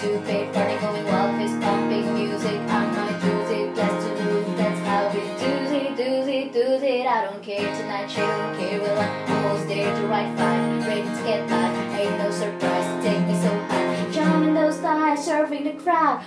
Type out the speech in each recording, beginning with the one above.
stupid, party going wild, fist pumping, music, I'm gonna choose it, blessed to lose, that's how we doozy, doozy, doozy. I don't care, tonight she don't care, well I'm almost there to ride five, ready to get by, ain't no surprise, take me so high, jumping those thighs, serving the crowd,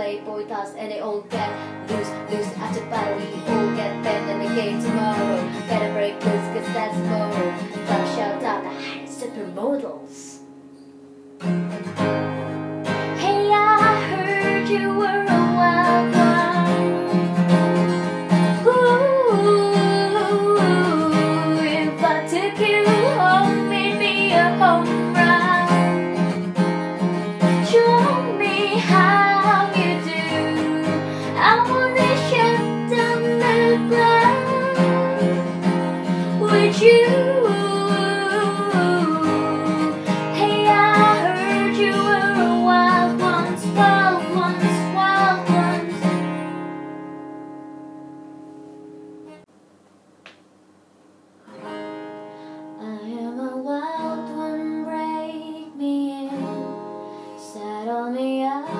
playboy does, and they all get loose, loose after battle. We all get bent in the game tomorrow. Better break loose, cause that's moral. Club shout out the high supermodels. you. Hey, I heard you were a wild wild wild. I am a wild one, break me in, me.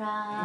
Right.